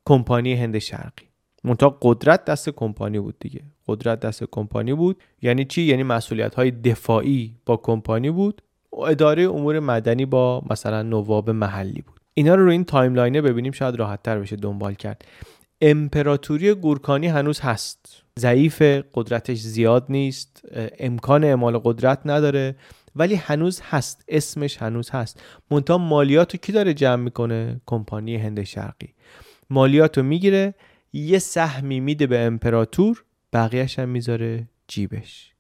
کمپانی هند شرقی. منتها قدرت دست کمپانی بود دیگه. قدرت دست کمپانی بود. یعنی چی؟ یعنی مسئولیت های دفاعی با کمپانی بود. و اداره امور مدنی با مثلا نواب محلی بود. اینا رو رو این تایملاینه ببینیم شاید راحت تر بشه دنبال کرد. امپراتوری گورکانی هنوز هست. ضعیف قدرتش زیاد نیست. امکان اعمال قدرت نداره. ولی هنوز هست. اسمش هنوز هست. منتها مالیات رو کی داره جمع می‌کنه؟ کمپانی هند شرقی. مالیات رو می‌گیره. یه سهمی میده به امپراتور بقیهش هم می‌ذاره جیبش.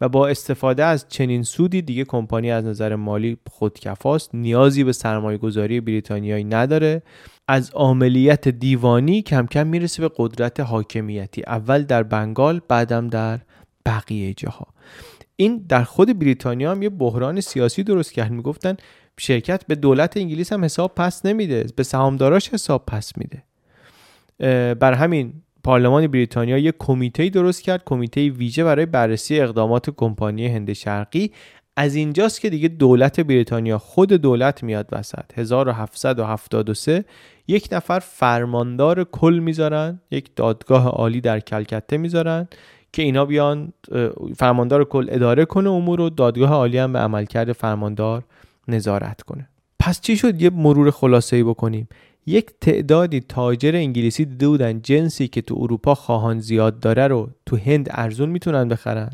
و با استفاده از چنین سودی دیگه کمپانی از نظر مالی خودکفاست نیازی به سرمایه گذاری بریتانیایی نداره. از عملیت دیوانی کم کم می‌رسه به قدرت حاکمیتی اول در بنگال بعدم در بقیه جاها. این در خود بریتانیا هم یه بحران سیاسی درست کرد. می‌گفتن شرکت به دولت انگلیس هم حساب پس نمیده به سهامداراش حساب پس میده. بر همین پارلمان بریتانیا یک کمیته درست کرد کمیته ویژه برای بررسی اقدامات کمپانی هند شرقی. از اینجاست که دیگه دولت بریتانیا خود دولت میاد وسط. 1773 یک نفر فرماندار کل می‌ذارن یک دادگاه عالی در کلکته می‌ذارن که اینا بیان فرماندار کل اداره کنه امور و دادگاه عالی هم به عملکرد فرماندار نظارت کنه. پس چی شد؟ یه مرور خلاصه ای بکنیم. یک تعدادی تاجر انگلیسی دیده بودن جنسی که تو اروپا خواهان زیاد داره رو تو هند ارزون می‌تونن بخرن.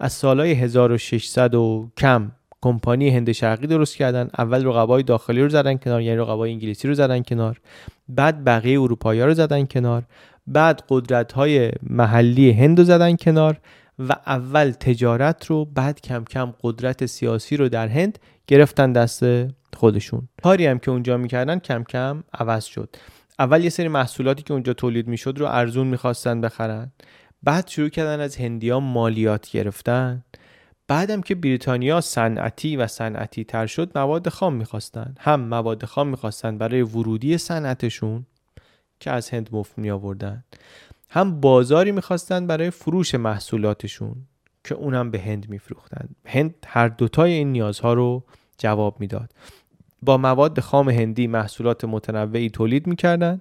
از سالهای 1600 و کم کمپانی هند شرقی درست کردن. اول رقبای داخلی رو زدن کنار یعنی رقبای انگلیسی رو زدن کنار. بعد بقیه اروپایی رو زدن کنار. بعد قدرت های محلی هند رو زدن کنار و اول تجارت رو بعد کم کم قدرت سیاسی رو در هند گرفتن دست خودشون. کاری هم که اونجا می‌کردن کم کم عوض شد. اول یه سری محصولاتی که اونجا تولید می‌شد رو ارزون می‌خواستن بخرن. بعد شروع کردن از هندیا مالیات گرفتن. بعدم که بریتانیا صنعتی و صنعتی تر شد مواد خام می‌خواستن. هم مواد خام می‌خواستن برای ورودی صنعتشون که از هند مفت می آوردن هم بازاری می‌خواستن برای فروش محصولاتشون که اونم به هند میفروختن. هند هر دوتای این نیازها رو جواب می‌داد. با مواد خام هندی محصولات متنوعی تولید می‌کردن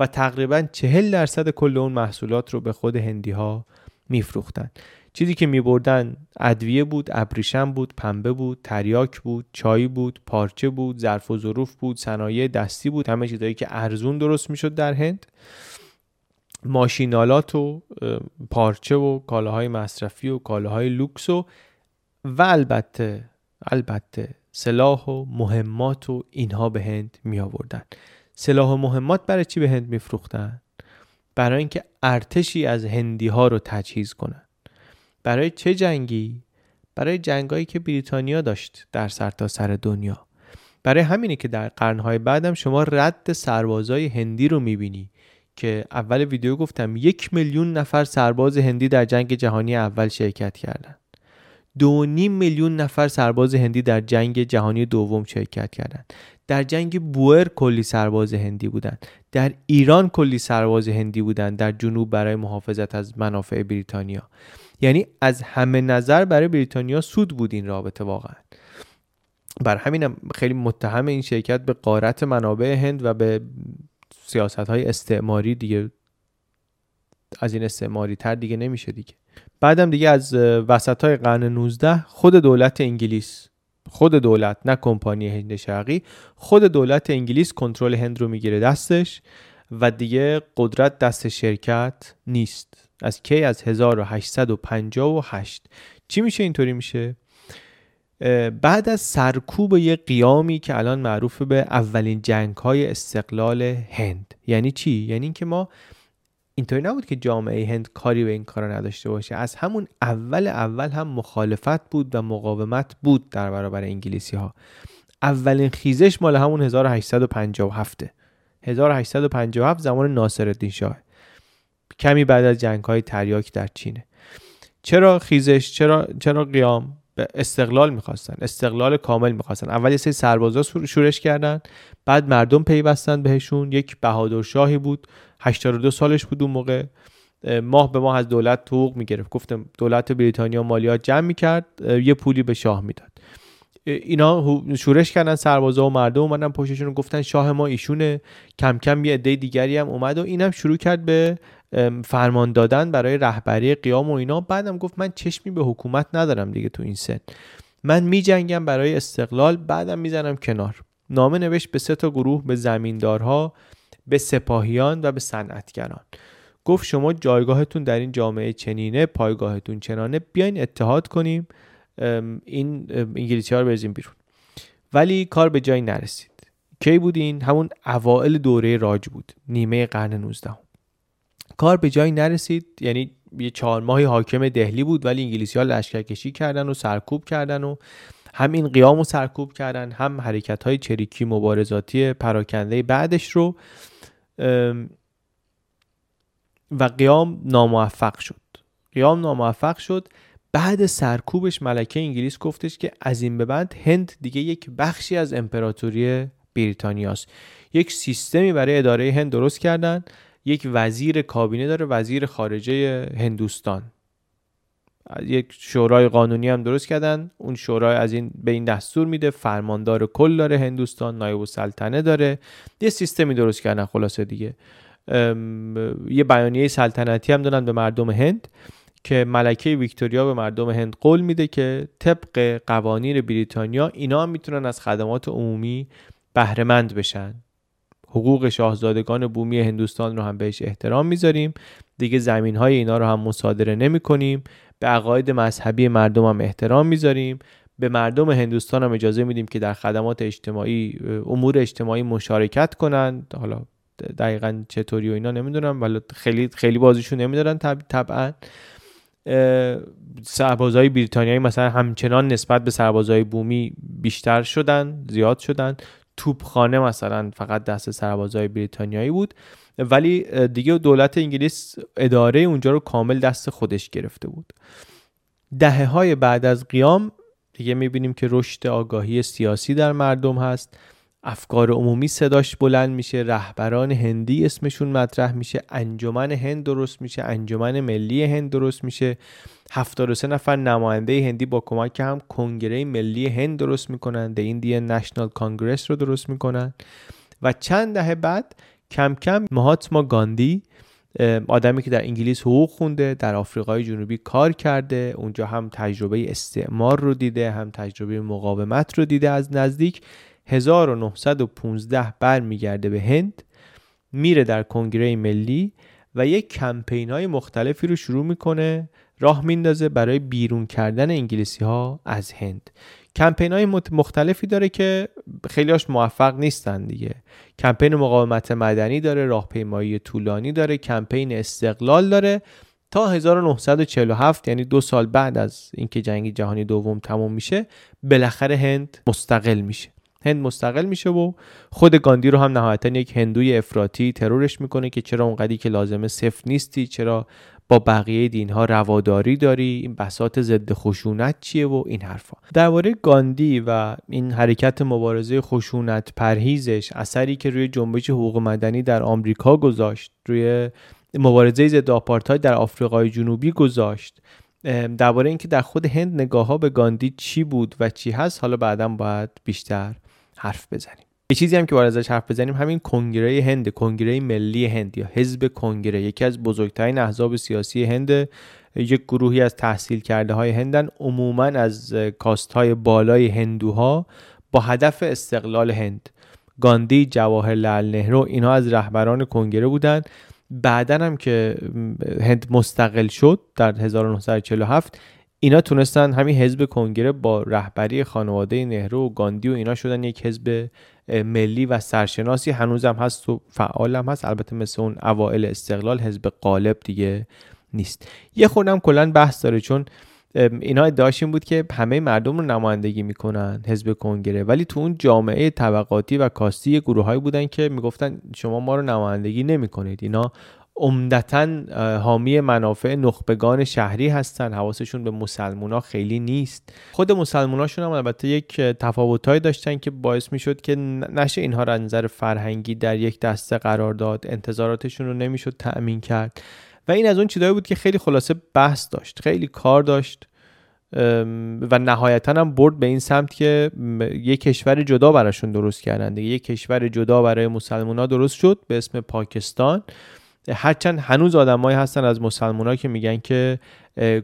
و تقریبا چهل درصد کل اون محصولات رو به خود هندی ها میفروختن. چیزی که میبردن ادویه بود ابریشم بود پنبه بود تریاک بود چای بود پارچه بود ظرف و ظروف بود صنایع دستی بود همه چیزایی که ارزون درست می‌شد در هند. ماشینالات و پارچه و کالاهای مصرفی و کالاهای لوکس و و البته البته سلاح و مهمات و اینها به هند می آوردن سلاح و مهمات برای چی به هند می فروختن؟ برای اینکه ارتشی از هندی ها رو تجهیز کنن برای چه جنگی؟ برای جنگایی که بریتانیا داشت در سرتاسر سر دنیا برای همینه که در قرنهای بعدم شما رد سربازای هندی رو می‌بینی که اول ویدیو گفتم یک میلیون نفر سرباز هندی در جنگ جهانی اول شرکت کردن دو نیم میلیون نفر سرباز هندی در جنگ جهانی دوم شرکت کردند. در جنگ بوئر کلی سرباز هندی بودند. در ایران کلی سرباز هندی بودند. در جنوب برای محافظت از منافع بریتانیا. یعنی از همه نظر برای بریتانیا سود بود این رابطه واقعا. بر همین خیلی متهم این شرکت به قارت منابع هند و به سیاست های استعماری دیگه. از این استعماری تر دیگه نمیشه دیگه. بعدم دیگه از وسط های قرن 19 خود دولت انگلیس خود دولت نه کمپانی هند شرقی خود دولت انگلیس کنترل هند رو می‌گیره دستش و دیگه قدرت دست شرکت نیست. از کی؟ از 1858 چی میشه؟ اینطوری میشه. بعد از سرکوب یه قیامی که الان معروف به اولین جنگ های استقلال هند. یعنی چی؟ یعنی اینکه ما اینطوری نبود که جامعه هند کاری به این کارا نداشته باشه. از همون اول اول هم مخالفت بود و مقاومت بود در برابر انگلیسی ها اولین خیزش مال همون 1857 1857 زمان ناصرالدین شاه. کمی بعد از جنگ های تریاک در چینه. چرا خیزش؟ چرا چرا قیام؟ به استقلال می‌خواستن. استقلال کامل می‌خواستن. اول یه سری سربازا شورش کردن بعد مردم پیوستن بهشون. یک بهادر شاهی بود. 82 سالش بود اون موقع. ماه به ماه از دولت حقوق می‌گرفت. گفتم دولت بریتانیا مالیات جمع می‌کرد یه پولی به شاه می‌داد. اینا شورش کردن سربازا و مردم اومدن پشتشون گفتن شاه ما ایشونه. کم کم یه عده دیگری هم اومد و اینم شروع کرد به فرمان دادن برای رهبری قیام و اینا. بعدم گفت من چشمی به حکومت ندارم دیگه تو این سن. من میجنگم برای استقلال بعدم می‌زنم کنار. نامه نوشت به سه تا گروه به زمیندارها به سپاهیان و به صنعتگران. گفت شما جایگاهتون در این جامعه چنینه پایگاهتون چنانه بیاین اتحاد کنیم. این انگلیسی ها رو بریزیم بیرون. ولی کار به جایی نرسید. کی بود این همون اوائل دوره راج بود نیمه قرن 19 کار به جایی نرسید یعنی یه چهار ماهی حاکم دهلی بود ولی انگلیسی ها لشکرکشی کردن و سرکوب کردن و هم این قیام رو سرکوب کردن هم حرکت های چریکی مبارزاتی پراکنده بعدش رو. و قیام ناموفق شد. قیام ناموفق شد. بعد سرکوبش ملکه انگلیس گفتش که از این به بعد هند دیگه یک بخشی از امپراتوری بریتانیاست. یک سیستمی برای اداره هند درست کردن. یک وزیر کابینه داره وزیر خارجه هندوستان. یک شورای قانونی هم درست کردن. اون شورای از این به این دستور میده. فرماندار کل داره هندوستان نایب السلطنه داره. یه سیستمی درست کردن خلاصه دیگه. یه بیانیه سلطنتی هم دادن به مردم هند که ملکه ویکتوریا به مردم هند قول میده که طبق قوانین بریتانیا اینا می‌تونن از خدمات عمومی بهرهمند بشن. حقوق شاهزادگان بومی هندوستان رو هم بهش احترام می‌ذاریم. دیگه زمین های اینا رو هم مصادره نمی کنیم به عقاید مذهبی مردم هم احترام می‌ذاریم. به مردم هندوستان هم اجازه میدیم که در خدمات اجتماعی امور اجتماعی مشارکت کنند حالا دقیقا چطوری و اینا نمی‌دونم ولی خیلی خیلی بازیشون نمیدارن طبعا. سربازهای بریتانیایی مثلا همچنان نسبت به سربازهای بومی بیشتر شدن زیاد شدن. توپخانه مثلا فقط دست سربازهای بریتانیایی بود. ولی دیگه دولت انگلیس اداره اونجا رو کامل دست خودش گرفته بود. دهه های بعد از قیام دیگه می‌بینیم که رشد آگاهی سیاسی در مردم هست. افکار عمومی صداش بلند میشه. رهبران هندی اسمشون مطرح میشه. انجمن هند درست میشه. انجمن ملی هند درست میشه. 73 نفر نماینده هندی با کمک هم کنگره ملی هند درست می‌کنن. The Indian National Congress رو درست می‌کنن. و چند دهه بعد کم کم مهاتما گاندی آدمی که در انگلیس حقوق خونده در آفریقای جنوبی کار کرده اونجا هم تجربه استعمار رو دیده هم تجربه مقاومت رو دیده. از نزدیک 1915 برمیگرده به هند میره در کنگره ملی و یک کمپین های مختلفی رو شروع می‌کنه راه میندازه برای بیرون کردن انگلیسی ها از هند. کمپین های مختلفی داره که خیلیاش موفق نیستن دیگه. کمپین مقاومت مدنی داره راهپیمایی طولانی داره کمپین استقلال داره. تا 1947 یعنی دو سال بعد از اینکه جنگ جهانی دوم تموم میشه بالاخره هند مستقل میشه. هند مستقل میشه و خود گاندی رو هم نهایتا یک هندوی افراطی ترورش می‌کنه که چرا اونقدی که لازمه صفر نیستی چرا با بقیه دین ها رواداری داری این بسات ضد خشونت چیه و این حرفا. درباره گاندی و این حرکت مبارزه خشونت پرهیزش اثری که روی جنبش حقوق مدنی در آمریکا گذاشت روی مبارزه ضد آپارتاید در آفریقای جنوبی گذاشت. درباره اینکه در خود هند نگاه ها به گاندی چی بود و چی هست حالا بعدا باید بیشتر حرف بزنیم. یه چیزی هم که باید ازش حرف بزنیم همین کنگره هند کنگره ملی هند یا حزب کنگره. یکی از بزرگترین احزاب سیاسی هند یک گروهی از تحصیل کرده های هندن عموما از کاست های بالای هندوها با هدف استقلال هند. گاندی جواهر لال نهرو اینها از رهبران کنگره بودند بعدا هم که هند مستقل شد در 1947 اینا تونستن همین حزب کنگره با رهبری خانواده نهرو و گاندی و اینا شدن یک حزب ملی و سرشناسی هنوزم هست و فعال هم هست. البته مثل اون اوائل استقلال حزب قالب دیگه نیست. یه خوردم کلا بحث داره چون اینا ادعاش این بود که همه مردم رو نمایندگی می‌کنن حزب کنگره. ولی تو اون جامعه طبقاتی و کاستی گروه بودن که می‌گفتن شما ما رو نمایندگی نمی‌کنید. اینا عمدتا حامی منافع نخبگان شهری هستن. حواسشون به مسلمونا خیلی نیست. خود مسلموناشون هم البته یک تفاوتهایی داشتن که باعث می‌شد که نشه اینها را نظر فرهنگی در یک دسته قرار داد. انتظاراتشون رو نمی‌شد تأمین کرد. و این از اون چیزایی بود که خیلی خلاصه بحث داشت خیلی کار داشت و نهایتا هم برد به این سمت که یک کشور جدا براشون درست کردن دیگه. یک کشور جدا برای مسلمان درست شد به اسم پاکستان. هرچند هنوز آدمایی هستن از مسلمان که میگن که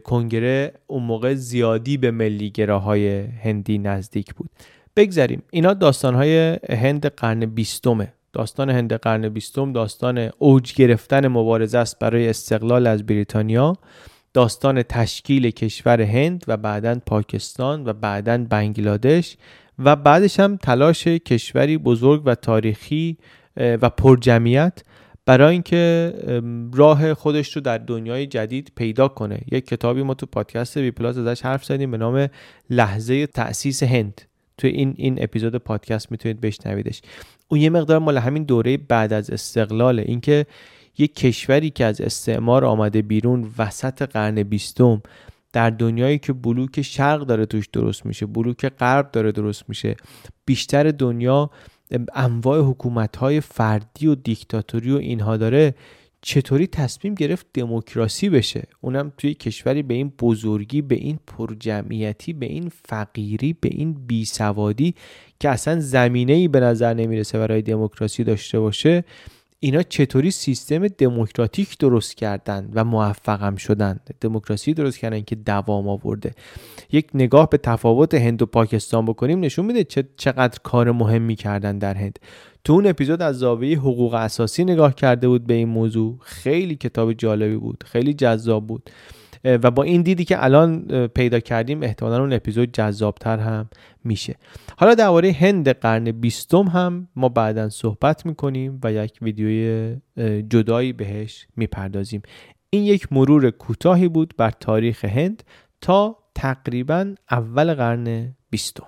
کنگره اون موقع زیادی به ملی های هندی نزدیک بود. بگذاریم اینا داستانهای هند قرن بیستمه. داستان هند قرن بیستم داستان اوج گرفتن مبارزه است برای استقلال از بریتانیا. داستان تشکیل کشور هند و بعدا پاکستان و بعدا بنگلادش و بعدش هم تلاش کشوری بزرگ و تاریخی و پرجمعیت برای اینکه راه خودش رو در دنیای جدید پیدا کنه. یک کتابی ما تو پادکست بی پلاس ازش حرف زدیم به نام لحظه تأسیس هند. تو این این اپیزود پادکست می‌تونید بشنویدش. اون یه مقدار مال همین دوره بعد از استقلاله. اینکه یک کشوری که از استعمار آمده بیرون وسط قرن بیستم در دنیایی که بلوک شرق داره توش درست میشه بلوک غرب داره درست میشه بیشتر دنیا انواع حکومت های فردی و دیکتاتوری و اینها داره چطوری تصمیم گرفت دموکراسی بشه؟ اونم توی کشوری به این بزرگی به این پرجمعیتی به این فقیری به این بیسوادی که اصلا زمینه ای به نظر نمی‌رسه برای دموکراسی داشته باشه اینا چطوری سیستم دموکراتیک درست کردن و موفقم شدن؟ دموکراسی درست کردن که دوام آورده. یک نگاه به تفاوت هند و پاکستان بکنیم نشون میده چقدر کار مهمی کردن در هند. تو اون اپیزود از زاویه حقوق اساسی نگاه کرده بود به این موضوع. خیلی کتاب جالبی بود. خیلی جذاب بود. و با این دیدی که الان پیدا کردیم احتمالا اون اپیزود جذابتر هم میشه. حالا درباره هند قرن بیستم هم ما بعدا صحبت می‌کنیم و یک ویدیوی جدایی بهش می‌پردازیم. این یک مرور کوتاهی بود بر تاریخ هند تا تقریبا اول قرن بیستم.